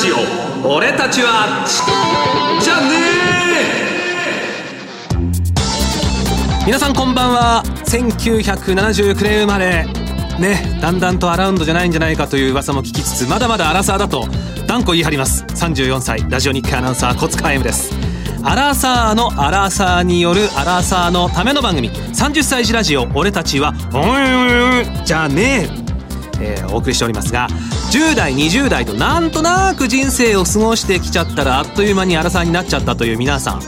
ジオ俺たちはじゃねえ皆さんこんばんは。1979年生まれ。ねだんだんとアラウンドじゃないんじゃないかという噂も聞きつつまだまだアラサーだと断固言い張ります。34歳。ラジオ日経アナウンサー小塚 M です。アラサーのアラサーによるアラサーのための番組。30歳児ラジオ俺たちはうんじゃねえ。えー、お送りしておりますが10代20代となんとなく人生を過ごしてきちゃったらあっという間にアラサーになっちゃったという皆さん。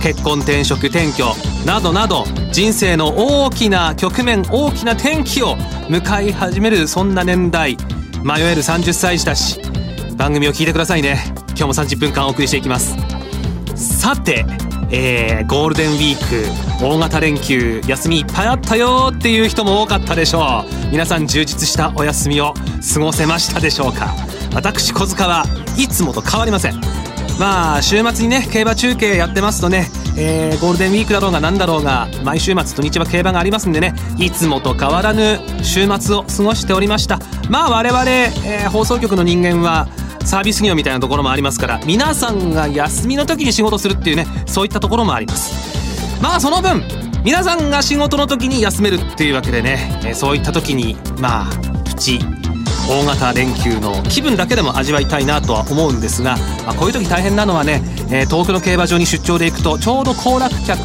結婚転職転居などなど人生の大きな局面大きな転機を迎え始めるそんな年代。迷える30歳児たち。番組を聞いてくださいね。今日も30分間お送りしていきます。さて、えー、ゴールデンウィーク大型連休休みいっぱいあったよっていう人も多かったでしょう。皆さん充実したお休みを過ごせましたでしょうか。私小塚はいつもと変わりません。まあ週末にね競馬中継やってますとね、えー、ゴールデンウィークだろうが何だろうが毎週末土日は競馬がありますんでねいつもと変わらぬ週末を過ごしておりました。まあ我々、えー、放送局の人間はサービス業みたいなところもありますから皆さんが休みの時に仕事するっていうねそういったところもあります。まあその分皆さんが仕事の時に休めるっていうわけでね、えそういった時にまあプチ大型連休の気分だけでも味わいたいなとは思うんですが、まあ、こういう時大変なのはね、えー、遠くの競馬場に出張で行くとちょうど行楽客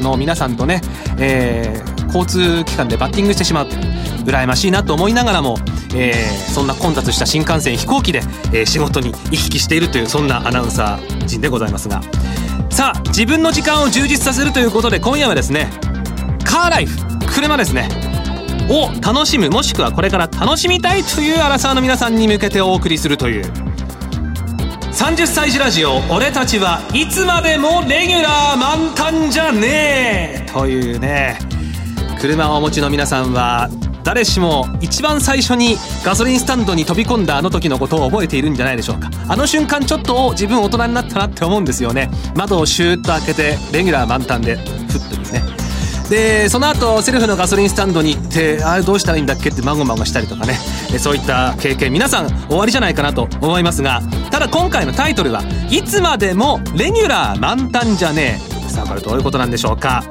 の皆さんとね、えー、交通機関でバッティングしてしまう羨ましいなと思いながらも、えー、そんな混雑した新幹線飛行機で、えー、仕事に行き来しているというそんなアナウンサー陣でございますが。さあ自分の時間を充実させるということで今夜はですねカーライフ車ですね。を楽しむもしくはこれから楽しみたいというアラサーの皆さんに向けてお送りするという。30歳児ラジオ俺たちはいつまでもレギュラー満タンじゃねえ！というね。車をお持ちの皆さんは誰しも一番最初にガソリンスタンドに飛び込んだあの時のことを覚えているんじゃないでしょうか。あの瞬間ちょっと自分大人になったなって思うんですよね。窓をシューッと開けてレギュラー満タンでふっとです。ねでその後セルフのガソリンスタンドに行ってあれどうしたらいいんだっけってまごまごしたりとかね。そういった経験皆さんおありじゃないかなと思いますがただ今回のタイトルはいつまでもレギュラー満タンじゃねえ。さあこれどういうことなんでしょうか。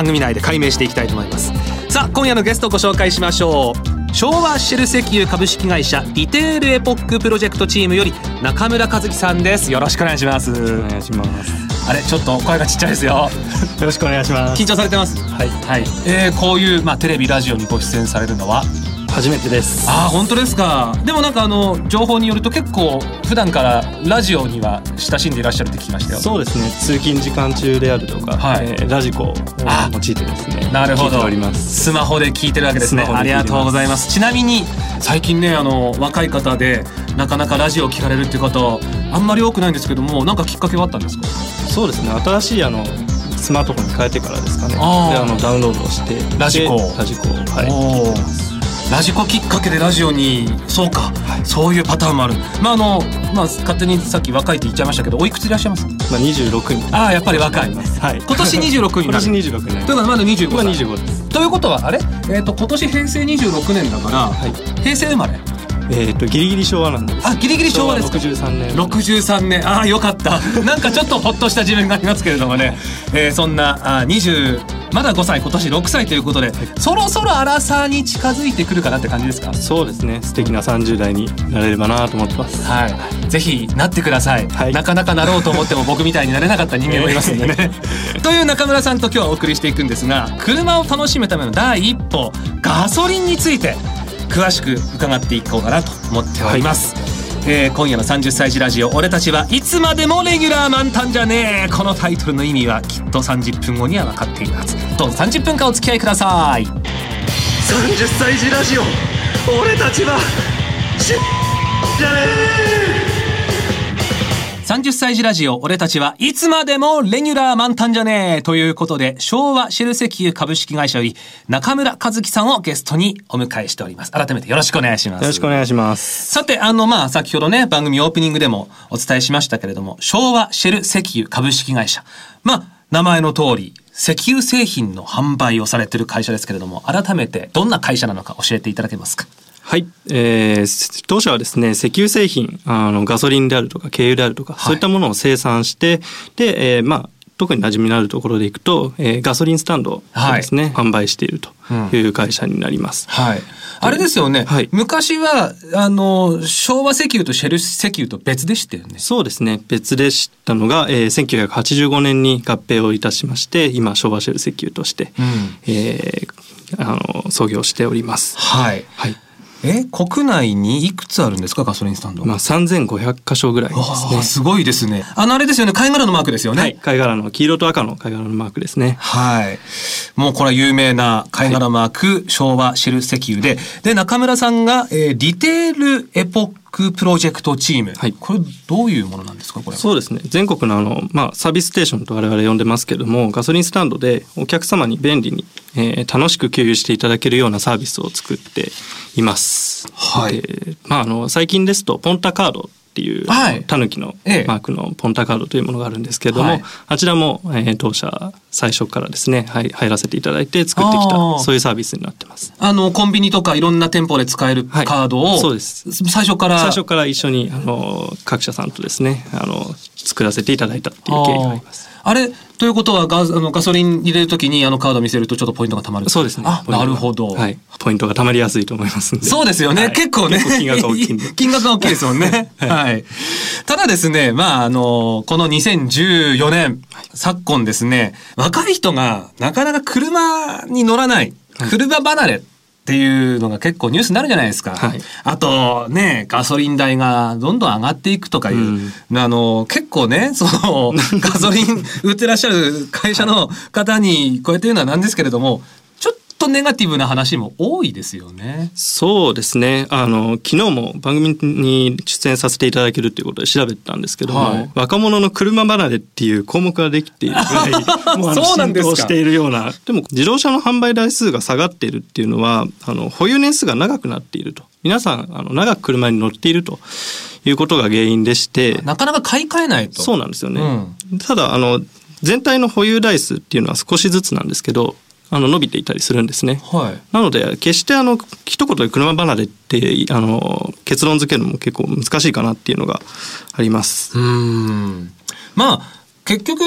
番組内で解明していきたいと思います。さあ今夜のゲストをご紹介しましょう。昭和シェル石油株式会社リテールエポックプロジェクトチームより中村和樹さんです。よろしくお願いします。お願いします。あれちょっと声がちっちゃいですよ。よろしくお願いします。緊張されてます。はい。はい、えー、こういうまあテレビラジオにご出演されるのは初めてです。あ本当ですか。でもなんかあの情報によると結構普段からラジオには親しんでいらっしゃるって聞きましたよ。そうですね。通勤時間中であるとか、はい。えー、ラジコを用いてですね。なるほど。スマホで聞いてるわけですね。ありがとうございます。ちなみに最近ねあの若い方でなかなかラジオを聞かれるっていう方あんまり多くないんですけどもなんかきっかけはあったんですか？そうですね。新しいあのスマートフォンに変えてからですかね。あであのダウンロードをしてラジコラジコはい。聞いてますラジコきっかけでラジオにそうか、はい、そういうパターンもある。まああのまあ勝手にさっき若いって言っちゃいましたけどおいくついらっしゃいます？まあ26にああやっぱり若い。はい。今年26に今年26年ということはまだ25歳。今25ですということはあれ？えっ、ー、と今年平成26年だから、はい、平成生まれ？えっ、ー、とギリギリ昭和なんです。あギリギリ昭和ですか。63年。63年。ああよかった。なんかちょっとほっとした自分がありますけれどもね、えー、そんなあ20まだ5歳今年6歳ということで、はい、そろそろアラサーに近づいてくるかなって感じですか？そうですね。素敵な30代になれればなと思ってます。はい。ぜひなってください、はい、なかなかなろうと思っても僕みたいになれなかった人間もいますんでね。という中村さんと今日はお送りしていくんですが車を楽しむための第一歩ガソリンについて詳しく伺っていこうかなと思っております、はいえー、今夜の30歳児ラジオ俺たちはいつまでもレギュラー満タンじゃねえ。このタイトルの意味はきっと30分後には分かっているはず。どうぞ30分間お付き合いください。30歳児ラジオ俺たちはしじゃねえ。30歳児ラジオ、俺たちはいつまでもレギュラー満タンじゃねえということで、昭和シェル石油株式会社より中村和樹さんをゲストにお迎えしております。改めてよろしくお願いします。よろしくお願いします。さて、あの、まあ、先ほどね、番組オープニングでもお伝えしましたけれども、昭和シェル石油株式会社。まあ、名前の通り、石油製品の販売をされている会社ですけれども、改めてどんな会社なのか教えていただけますか？はい、えー、当社はですね石油製品あのガソリンであるとか軽油であるとか、はい、そういったものを生産してで、えー、まあ特に馴染みのあるところでいくと、えー、ガソリンスタンドをですね、はい、販売しているという会社になります。はい。あれですよね。はい、昔はあの昭和石油とシェル石油と別でしたよね。そうですね。別でしたのが、えー、1985年に合併をいたしまして、今昭和シェル石油として、うん、えー、あの創業しております。はい。はい。え国内にいくつあるんですかガソリンスタンド？まあ3500箇所ぐらいですね。すごいですね。あのあれですよね貝殻のマークですよね、はい、貝殻の黄色と赤の貝殻のマークですね。はい。もうこれは有名な貝殻マーク、はい、昭和シェル石油で。で中村さんが、えー、リテールエポックプロジェクトチーム、はい、これどういうものなんですか？これそうですね。全国のあの、まあ、サービスステーションと我々呼んでますけどもガソリンスタンドでお客様に便利に、えー、楽しく給油していただけるようなサービスを作っています。はい、まあ、あの最近ですとポンタカードっていう、タヌキのマークのポンタカードというものがあるんですけれども、はい、あちらも、えー、当社最初からですね、はい、入らせていただいて作ってきたそういうサービスになってます。あのコンビニとかいろんな店舗で使えるカードを、はい、そうです。最初から最初から一緒にあの各社さんとですねあの作らせていただいたっていう経緯があります。あれ？ということはガあのガソリン入れるときにあのカード見せるとちょっとポイントがたまる。そうですね。あなるほど、はい、ポイントがたまりやすいと思いますそうですよね、はい、結構ね 金額が大きい 金額が大きいですもんね。はい、はい、ただですねまああのこの2014年、昨今ですね若い人がなかなか車に乗らない車離れっていうのが結構ニュースになるじゃないですか。はい、あとねガソリン代がどんどん上がっていくとかいう、うん、あの結構ね その ガソリン売ってらっしゃる会社の方にこうやって言うのはなんですけれどもとネガティブな話も多いですよね。そうですね。あの昨日も番組に出演させていただけるということで調べてたんですけども、はい、若者の車離れっていう項目ができているぐらい 浸透しているような。でも自動車の販売台数が下がっているっていうのはあの保有年数が長くなっていると。皆さんあの長く車に乗っていると。いうことが原因でしてなかなか買い替えないとそうなんですよね、うん、ただあの全体の保有台数っていうのは少しずつなんですけどあの伸びていたりするんですね。はい、なので決してあの一言で車離れってあの結論付けるのも結構難しいかなっていうのがあります。うんまあ結局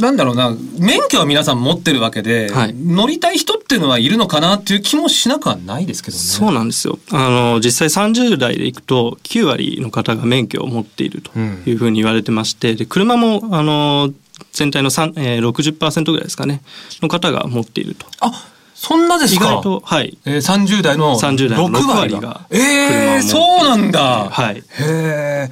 なんだろうな免許は皆さん持ってるわけで、はい、乗りたい人っていうのはいるのかなっていう気もしなくはないですけどね。そうなんですよ。あの実際30代でいくと9割の方が免許を持っているというふうに言われてまして、で車もあの全体の3、えー、60%ぐらいですかねの方が持っていると。あそんなですか？意外と、はい。えー、30代の30代の6割が。ええー、そうなんだ。はい。へえ。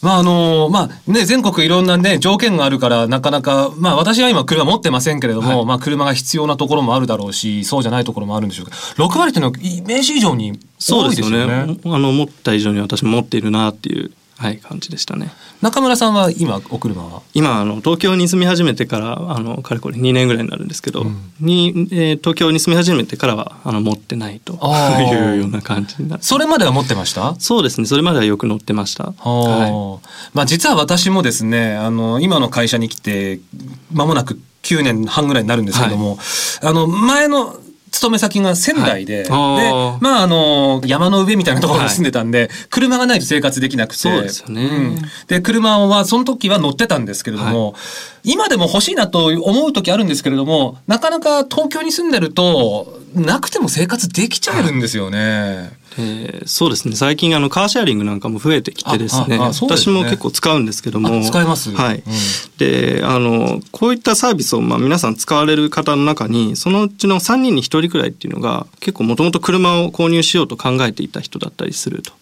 まああのまあね全国いろんなね条件があるからなかなかまあ私は今車持ってませんけれども、はい、まあ車が必要なところもあるだろうしそうじゃないところもあるんでしょうけど6割っていうのはイメージ以上に多いですよね。そうですよね。あの思った以上に私も持っているなっていうはい、感じでしたね。中村さんは今お車は？今あの東京に住み始めてからあのかれこれ2年ぐらいになるんですけど、うん、にえー、東京に住み始めてからはあの持ってないと いうような感じになそれまでは持ってました？そうですねそれまではよく乗ってました、はい、まあ実は私もですねあの今の会社に来て間もなく9年半ぐらいになるんですけども、はい、あの前の勤め先が仙台で、はい、でまああの山の上みたいなところに住んでたんで、はい、車がないと生活できなくて。そうですよね、うん、で車はその時は乗ってたんですけれども、はい、今でも欲しいなと思う時あるんですけれどもなかなか東京に住んでるとなくても生活できちゃえるんですよね。えー、そうですね。最近あのカーシェアリングなんかも増えてきてですね、ね、私も結構使うんですけども。使いますはい、うん、であのこういったサービスをまあ皆さん使われる方の中にそのうちの3人に1人くらいっていうのが結構もともと車を購入しようと考えていた人だったりすると。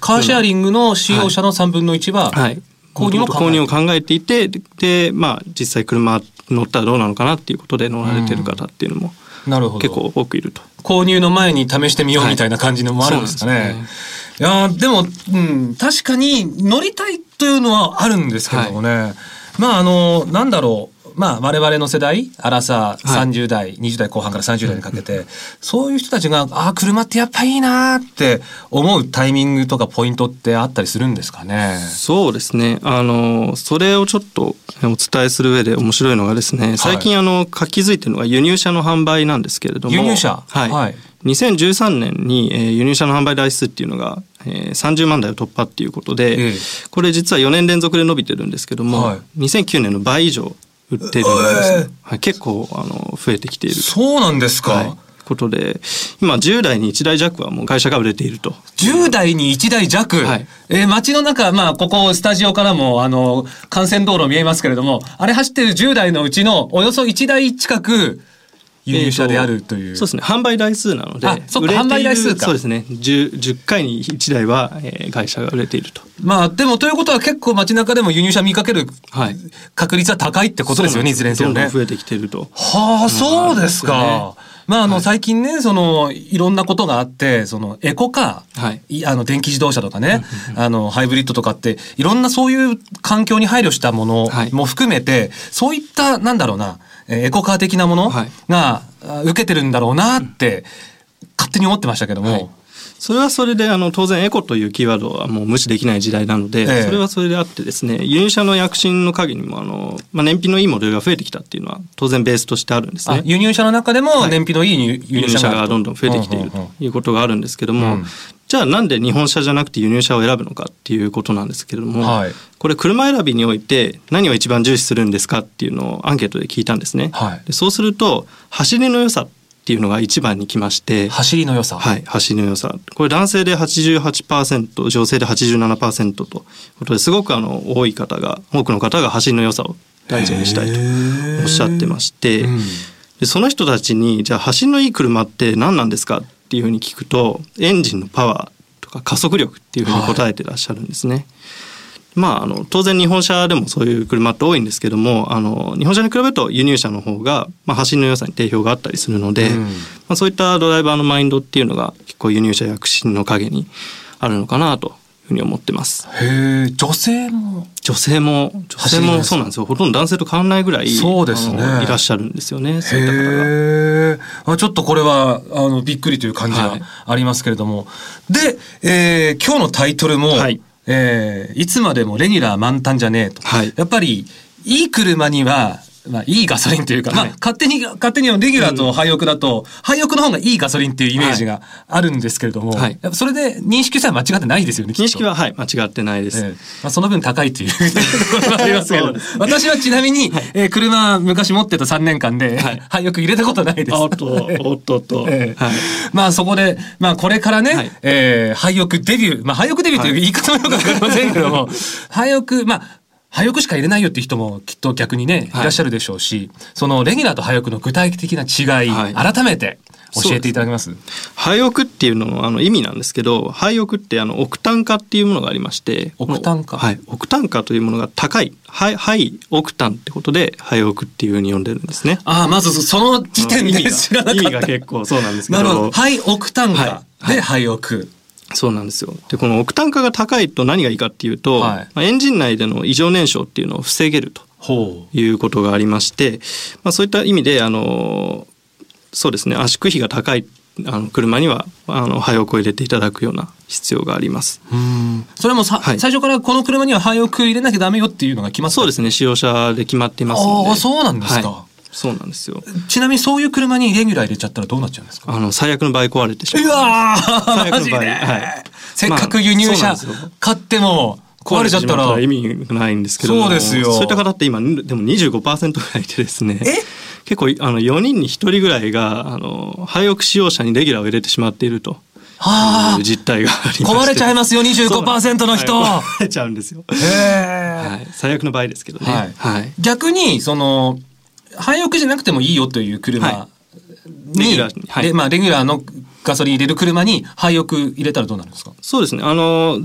カーシェアリングの使用者の3分の1は、はい、購入購入を考えていてでまあ実際車乗ったらどうなのかなっていうことで乗られてる方っていうのも、結構多くいると購入の前に試してみようみたいな感じのもあるんですかね。はい、ね。いやでも、うん、確かに乗りたいというのはあるんですけどもね、はい、まああのなんだろうまあ我々の世代アラサー30代、はい、20代後半から30代にかけて、そういう人たちがああ車ってやっぱいいなって思うタイミングとかポイントってあったりするんですかね？そうですね。あのそれをちょっとお伝えする上で面白いのがですね最近あの活気づいてるのが輸入車の販売なんですけれども輸入車？はい、はい。2013年に、えー、輸入車の販売台数っていうのが、えー、30万台を突破っていうことで、ええ、これ実は4年連続で伸びてるんですけども、はい、2009年の倍以上売ってるんです、ね、えー、はい、結構あの増えてきているそうなんですか、はい。ことで今10代に1台弱はもう会社が売れていると。10代に1台弱、はい、えー、街の中まあここスタジオからもあの幹線道路見えますけれどもあれ走ってる10台のうちのおよそ1台近く輸入車であるという、えー、そうですね。販売台数なのでそっか販売台数か。そうですね。10, 10回に1台は、えー、会社が売れていると。まあでもということは結構街中でも輸入車見かける確率は高いってことですよね、はい、いずれにせよね。どんどん増えてきてると。はあそうですか、まあ、あの、最近ね、その、いろんなことがあって、その、エコカー、はい、あの、電気自動車とかね、あの、ハイブリッドとかって、いろんなそういう環境に配慮したものも含めて、はい、そういった、なんだろうな、エコカー的なものが、受けてるんだろうなって、勝手に思ってましたけども、はい。それはそれであの当然エコというキーワードはもう無視できない時代なので、ええ、それはそれであってですね輸入車の躍進の陰にもあの、まあ、燃費のいいモデルが増えてきたっていうのは当然ベースとしてあるんですね。輸入車の中でも燃費のいい輸入車がどんどん増えてきているということがあるんですけども、うん、じゃあなんで日本車じゃなくて輸入車を選ぶのかっていうことなんですけれども、はい、これ車選びにおいて何を一番重視するんですかっていうのをアンケートで聞いたんですね。はい、でそうすると走りの良さっていうのが一番に来まして走りの良さ。はい走りの良さ。これ男性で88%女性で87%ということですごくあの多い方が多くの方が走りの良さを大事にしたいとおっしゃってまして、うん、でその人たちにじゃあ走りのいい車って何なんですかっていうふうに聞くとエンジンのパワーとか加速力っていうふうに答えてらっしゃるんですね。はいまあ、あの当然日本車でもそういう車って多いんですけどもあの日本車に比べると輸入車の方が、まあ、走りの良さに定評があったりするので、うん、まあ、そういったドライバーのマインドっていうのが結構輸入車躍進の陰にあるのかなとふうに思ってます。へえ、女性も女性も女性もそうなんですよ。ほとんど男性と変わらないぐらいそうですねいらっしゃるんですよね。そういった方が。あちょっとこれはあのびっくりという感じがありますけれども、はい、で、えー、今日のタイトルも、はいえー、いつまでもレギュラー満タンじゃねえと。はい、やっぱり、いい車には、まあ、いいガソリンというか、はい、まあ、勝手に、勝手にレギュラーと廃屋だと、廃屋の方がいいガソリンっていうイメージがあるんですけれども、はい、やっぱそれで認識さえ間違ってないですよね、認識は、はい、間違ってないです。えー、まあ、その分高いという ところがありますけど、私はちなみに、はい、えー、車昔持ってた3年間で、はい、廃屋入れたことないです。おっと、おっとっと。えー、はい、まあ、そこで、まあ、これからね、はい、えー、廃屋デビュー、まあ、廃屋デビューという言い方もよくわかりませんけども、廃屋、まあ、早くしか入れないよっていう人もきっと逆にね、い、らっしゃるでしょうし、そのレギュラーと早くの具体的な違い、はい、改めて教えていただけます？廃屋っていうののあの意味なんですけど廃屋ってあのオクタン化っていうものがありましてオクタン化？はい。オクタン化というものが高いハイハイオクタンってことで廃屋っていうふうに呼んでるんですね。ああまずその時点で知らなかった。意味が結構そうなんですけど。なるほど。ハイオクタン化で廃屋、そうなんですよ。でこのオクタン化が高いと何がいいかっていうと、はい、まあ、エンジン内での異常燃焼っていうのを防げるということがありまして、まあ、そういった意味であのそうですね圧縮比が高いあの車にはあの廃屋を入れていただくような必要があります。それもさ、はい、最初からこの車には廃屋入れなきゃダメよっていうのが決まってそうですね使用者で決まっていますので。あそうなんですか。はいそうなんですよ。ちなみにそういう車にレギュラー入れちゃったらどうなっちゃうんですか？あの最悪の場合壊れてしまう。うわ最悪の場合、はい。せっかく輸入車買っても。壊れちゃったら意味ないんですけどそうですよそういった方って今でも25%ぐらいいてですね結構あの4人に1人ぐらいがあの廃屋使用者にレギュラーを入れてしまっていると。はあ、実態がありま壊れちゃいますよ25%の人、はい、壊れちゃうんですよ、はい、最悪の場合ですけどね、はいはい、逆にその廃屋じゃなくてもいいよという車に、レギュラー、はい、まあレギュラーのガソリン入れる車に廃屋入れたらどうなるんですか？そうですね。あの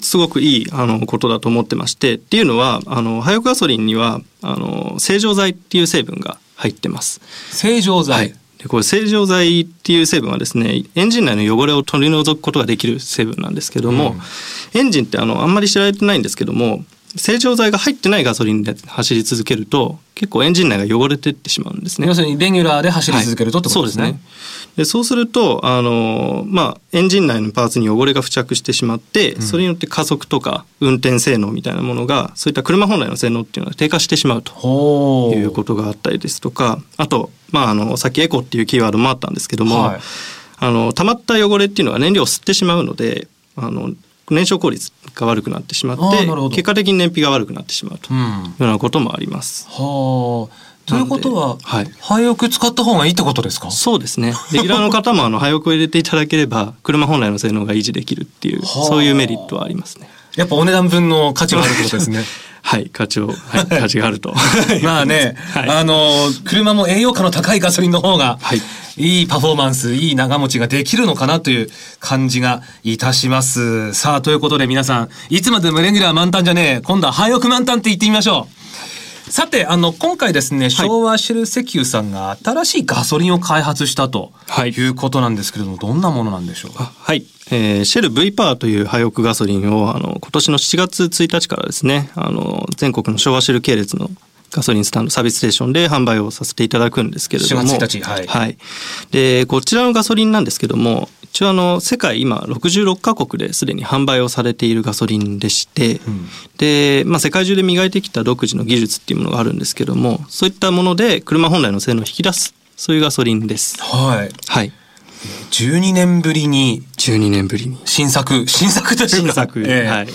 すごくいいあのことだと思ってましてっていうのはあの廃屋ガソリンにはあの正常剤っていう成分が入ってます。正常剤、はい。でこれ正常剤っていう成分はですねエンジン内の汚れを取り除くことができる成分なんですけども、うん、エンジンってあのあんまり知られてないんですけども正常剤が入ってないガソリンで走り続けると結構エンジン内が汚れていってしまうんですね。要するにレギュラーで走り続けるとってことですね。はい、そうですね。でそうするとあの、まあ、エンジン内のパーツに汚れが付着してしまって、うん、それによって加速とか運転性能みたいなものがそういった車本来の性能っていうのが低下してしまうということがあったりですとかあと、まあ、あのさっきエコっていうキーワードもあったんですけども、はいあの溜まった汚れっていうのは燃料を吸ってしまうのであの燃焼効率が悪くなってしまって結果的に燃費が悪くなってしまうというようなこともあります。うん、はあ。ということは、はい、廃屋使った方がいいってことですか？そうですね。レギュラーの方もあの廃屋を入れていただければ 車本来の性能が維持できるっていうそういうメリットはありますね。やっぱお値段分の価値があるってことですね。はい価値を、はい、価値があると。まあね、はい、あの車も栄養価の高いガソリンの方が、はいいいパフォーマンス、いい長持ちができるのかなという感じがいたします。さあ、ということで皆さん、いつまでもレギュラー満タンじゃねえ、今度は廃屋満タンって言ってみましょう。さて、あの、今回ですね、昭和シェル石油さんが新しいガソリンを開発したということなんですけれども、はい、どんなものなんでしょう？か。はい。えー、シェル V パワーという廃屋ガソリンを、あの、今年の7月1日からですね、あの、全国の昭和シェル系列のガソリンスタンドサービスステーションで販売をさせていただくんですけれども。4月1日、はい。はい。で、こちらのガソリンなんですけども、一応あの、世界今66カ国ですでに販売をされているガソリンでして、うん、で、まあ世界中で磨いてきた独自の技術っていうものがあるんですけども、そういったもので車本来の性能を引き出す、そういうガソリンです。はい。はい。12年ぶりに12年ぶりに。新作新作というか。新作、えー、はい、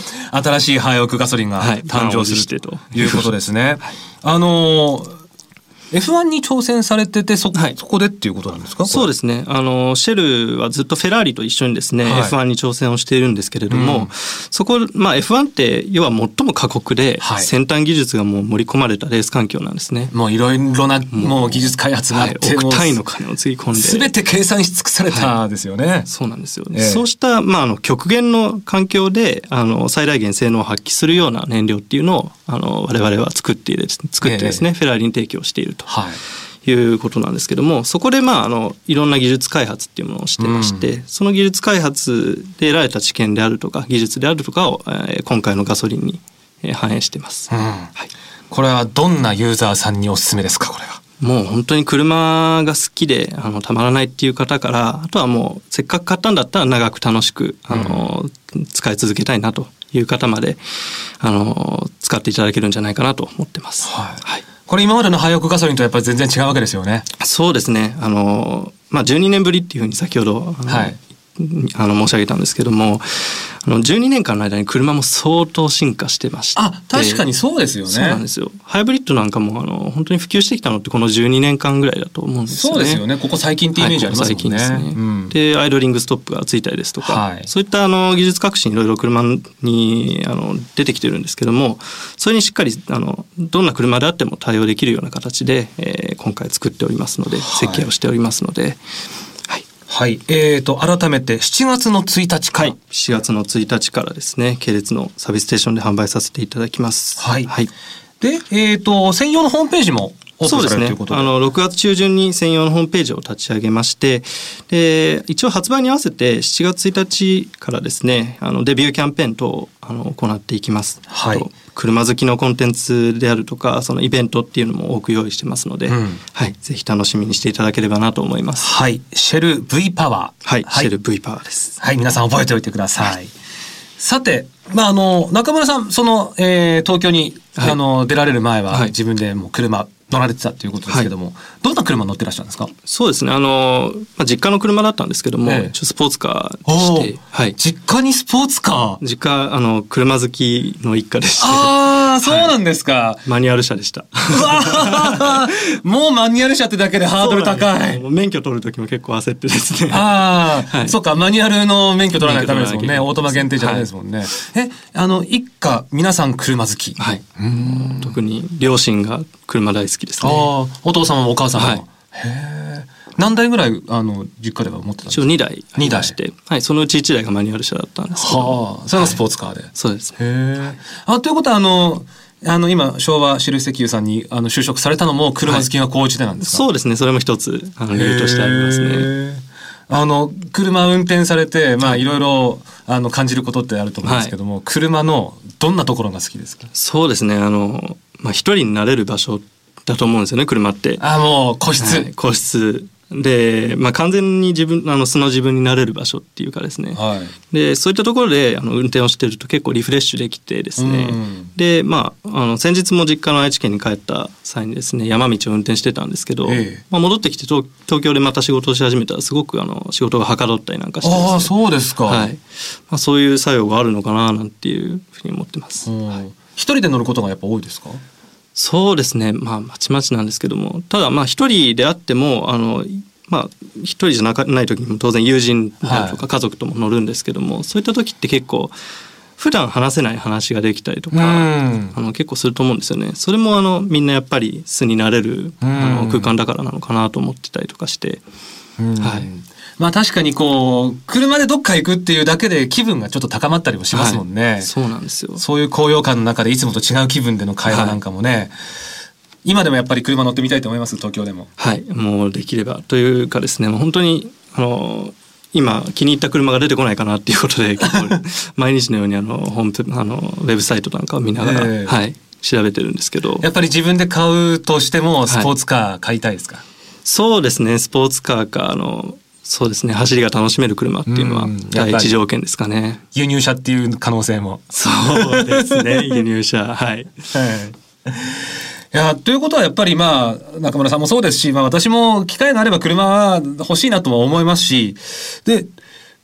新しい廃屋ガソリンが誕生する、ということですね。はい、あのー F1 に挑戦されててそ,、はい、そこでっていうことなんですか？そうですね。あのシェルはずっとフェラーリと一緒にですね、はい、F1 に挑戦をしているんですけれども、うん、そこ、まあ、F1 って要は最も過酷で、先端技術がもう盛り込まれたレース環境なんですね。もういろいろなもう技術開発があって、はい、億単位の金をつぎ込んで。全て計算し尽くされたですよね、そうなんですよ、ね、えー、そうした、まあ、あの極限の環境であの最大限性能を発揮するような燃料っていうのをあの我々は作って作ってですね、えー、フェラーリに提供していると。はい。いうことなんですけどもそこでまああのいろんな技術開発っていうものをしてまして、うん、その技術開発で得られた知見であるとか技術であるとかを、えー、今回のガソリンに、えー、反映してます、うん、はい、これはどんなユーザーさんにおすすめですかこれは？もう本当に車が好きであのたまらないっていう方からあとはもうせっかく買ったんだったら長く楽しくあの、うん、使い続けたいなという方まであの使っていただけるんじゃないかなと思ってます。はい、はいこれ今までの廃屋ガソリンとやっぱり全然違うわけですよね。そうですね。あの、まあ、12年ぶりっていうふうに先ほど、はい、あの申し上げたんですけどもあの12年間の間に車も相当進化してまして。あ確かにそうですよね。そうなんですよ。ハイブリッドなんかもあの本当に普及してきたのってこの12年間ぐらいだと思うんですよね。そうですよね。ここ最近ってイメージありますよね、はい、最近ですね、うん、でアイドリングストップがついたりですとか、はい、そういったあの技術革新いろいろ車にあの出てきてるんですけどもそれにしっかりあのどんな車であっても対応できるような形で、えー、今回作っておりますので設計をしておりますので、はい。えーと、改めて7月の1日から。はい。7月の1日からですね、系列のサービスステーションで販売させていただきます。はい。はい、で、えーと、専用のホームページもそうですね。あの、6月中旬に専用のホームページを立ち上げまして、で、一応発売に合わせて7月1日からですね、あの、デビューキャンペーン等あの、行っていきます。はい。車好きのコンテンツであるとか、そのイベントっていうのも多く用意してますので、うん、はい。ぜひ楽しみにしていただければなと思います。はい。シェル V パワー。はい。はい、シェル V パワーです。はい。皆さん覚えておいてください。はい、さて、まあ、あの、中村さん、その、えー、東京に、はい、あの、出られる前は、自分でもう車、乗られてたということですけども、はい、どんな車乗ってらっしゃるんですか？そうですね。あの、まあ、実家の車だったんですけども、ええ、スポーツカーでして、はい、実家にスポーツカー？実家あの車好きの一家でして。ああそうなんですか、はい、マニュアル車でした。もうマニュアル車ってだけでハードル高い。免許取る時も結構焦ってですね。ああ、はい、そっかマニュアルの免許取らないとダメですもんね。オートマ限定じゃないですもんね、えあの一家皆さん車好き？はい。特に両親が車大好きですね。あお父様もお母様も。はい、へえ。何台ぐらいあの実家では持ってたんですか？二台二台して、はい、そのうち一台がマニュアル車だったんですけど。はあ、それがスポーツカーで。はい、そうです、ね。へえ。あということはあの。あの今昭和シル石油さんにあの就職されたのも車好きが高じてなんですか、はい、そうですねそれも一つあの理由としてありますね。あの車運転されてまあいろいろあの感じることってあると思うんですけども、はい、車のどんなところが好きですか？そうですねあのまあ、一人になれる場所だと思うんですよね車って。あもう個室、はい、個室で、まあ、完全に自分あの素の自分になれる場所っていうかですね、はい。でそういったところであの運転をしてると結構リフレッシュできてですね、うん。でまああの先日も実家の愛知県に帰った際にですね山道を運転してたんですけど、ええ。まあ、戻ってきて東東京でまた仕事をし始めたらすごくあの仕事がはかどったりなんかしてね。ああそうですか、はい。まあ、そういう作用があるのかななんていうふうに思ってます。うん。一人で乗ることがやっぱ多いですか？そうですね。まあまちまちなんですけども。ただまあ一人であってもあのまあ一人じゃなかない時にも当然友人とはか家族とも乗るんですけども、そういった時って結構普段話せない話ができたりとか、うん。あの結構すると思うんですよね。それもあのみんなやっぱり素になれる、あうん。の空間だからなのかなと思ってたりとかして、うん。はいまあ確かにこう車でどっか行くっていうだけで気分がちょっと高まったりもしますもんね、はい。そうなんですよ。そういう高揚感の中でいつもと違う気分での会話なんかもね、今でもやっぱり車乗ってみたいと思います？東京でも。はい。もうできればというかですね。もう本当にあの今気に入った車が出てこないかなっていうことで 毎日のようにあのホームペあのウェブサイトなんかを見ながら、ええ。はい、調べてるんですけど。やっぱり自分で買うとしてもスポーツカー買いたいですか、そうですね。スポーツカーかあのそうですね走りが楽しめる車っていうのは第り一条件ですかね。輸入車っていう可能性も。そうですね 輸入車はい。いやということはやっぱりまあ中村さんもそうですし、まあ、私も機会があれば車は欲しいなとも思いますしで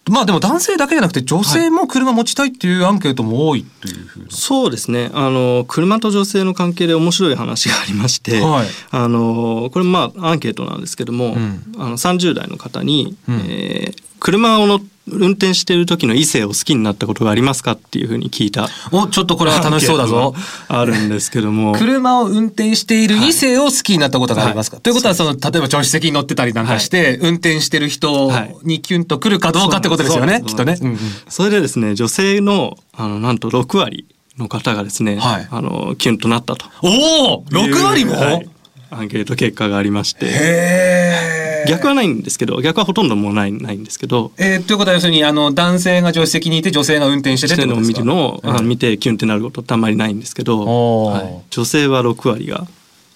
まあでも男性だけじゃなくて女性も車持ちたいっていうアンケートも多いというふうな。そうですね。あの車と女性の関係で面白い話がありまして、はい。あのこれまあアンケートなんですけども、ん。あの30代の方に、うん。えー車をの運転している時の異性を好きになったことがありますかっていうふうに聞いたおちょっとこれは楽しそうだぞ。あるんですけども。車を運転している異性を好きになったことがありますか、はい。ということはその例えば助手席に乗ってたりなんかして、運転してる人はいにキュンとくるかどうかってことですよね、そうきっとね。そうそれでですね女性のあのなんと6割の方がですね、はい。あのキュンとなったと。おお6割も、はい。アンケート結果がありまして。へえ。逆はないんですけど逆はほとんどもうないないんですけど。えーということは要するにあの男性が助手席にいて女性が運転しててっしてるのを見てことですか？るのを、あの見てキュンってなることってあんまりないんですけど、はい、女性は6割が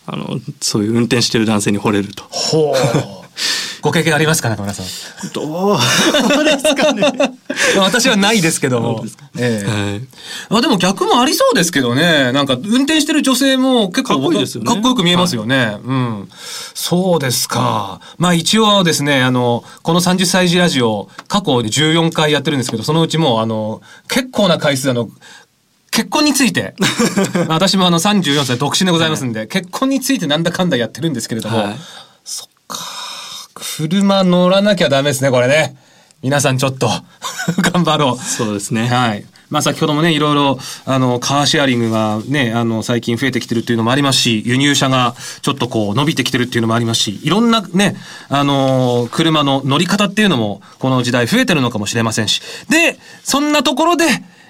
あのそういう運転してる男性に惚れると。ご経験ありますか中村さん？どうですかね。私はないですけども。ええはいあでも逆もありそうですけどね。なんか運転してる女性も結構かっこいいですよねかっこよく見えますよね。うん。そうですか。まあ一応ですね、あの、この30歳児ラジオ、過去14回やってるんですけど、そのうちもうあの、結構な回数あの、結婚について、私もあの34歳独身でございますんで、結婚についてなんだかんだやってるんですけれども、はいそ車乗らなきゃダメですね、これね。皆さんちょっと 頑張ろう。そうですね。はい。まあ先ほどもね、いろいろ、あの、カーシェアリングがね、あの、最近増えてきてるっていうのもありますし、輸入車がちょっとこう伸びてきてるっていうのもありますし、いろんなね、あの、車の乗り方っていうのも、この時代増えてるのかもしれませんし。で、そんなところで、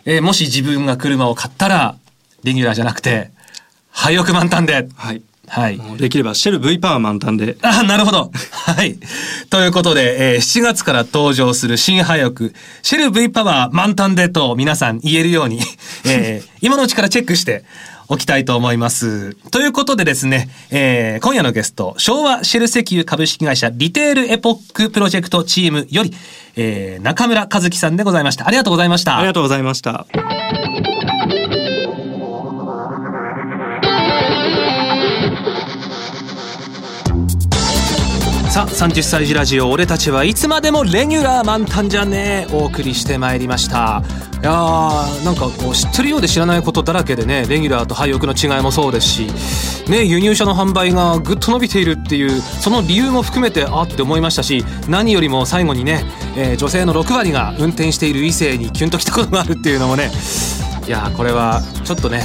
えーもし自分が車を買ったら、レギュラーじゃなくて、ハイオク満タンで。はい。はい。できればシェル V パワー満タンで。あ、なるほど。はい。ということで、えー7月から登場する新ハイオク、シェル V パワー満タンでと皆さん言えるように、えー今のうちからチェックしておきたいと思います。ということでですね、えー今夜のゲスト、昭和シェル石油株式会社リテールエポックプロジェクトチームより、えー中村和樹さんでございました。ありがとうございました。ありがとうございました。30歳児ラジオ俺たちはいつまでもレギュラー満タンじゃねえお送りしてまいりました。いやーなんかこう知ってるようで知らないことだらけでねレギュラーと廃屋の違いもそうですしね輸入車の販売がぐっと伸びているっていうその理由も含めてあって思いましたし何よりも最後にね、えー女性の6割が運転している異性にキュンときたことがあるっていうのもねいやこれはちょっとね、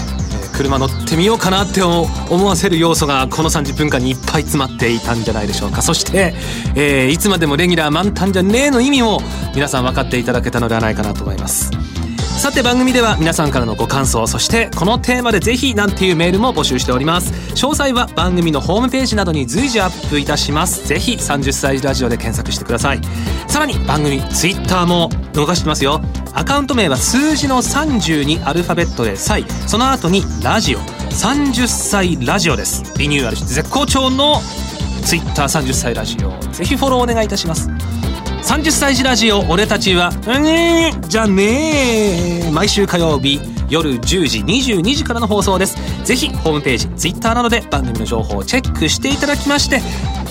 車乗ってみようかなって思わせる要素がこの30分間にいっぱい詰まっていたんじゃないでしょうか。そして、えーいつまでもレギュラー満タンじゃねえの意味も皆さん分かっていただけたのではないかなと思います。さて番組では皆さんからのご感想そしてこのテーマでぜひなんていうメールも募集しております。詳細は番組のホームページなどに随時アップいたします。ぜひ30歳ラジオで検索してください。さらに番組ツイッターも動かしてますよアカウント名は数字の30にアルファベットで「歳」その後に「ラジオ」30歳ラジオです。リニューアルして絶好調の Twitter30 歳ラジオ。ぜひフォローお願いいたします。30歳児ラジオ俺たちは「ねじゃねえ」毎週火曜日夜10時22時からの放送です。ぜひホームページ Twitter などで番組の情報をチェックしていただきまして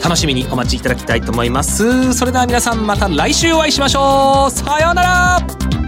楽しみにお待ちいただきたいと思います。それでは皆さんまた来週お会いしましょう。さようなら。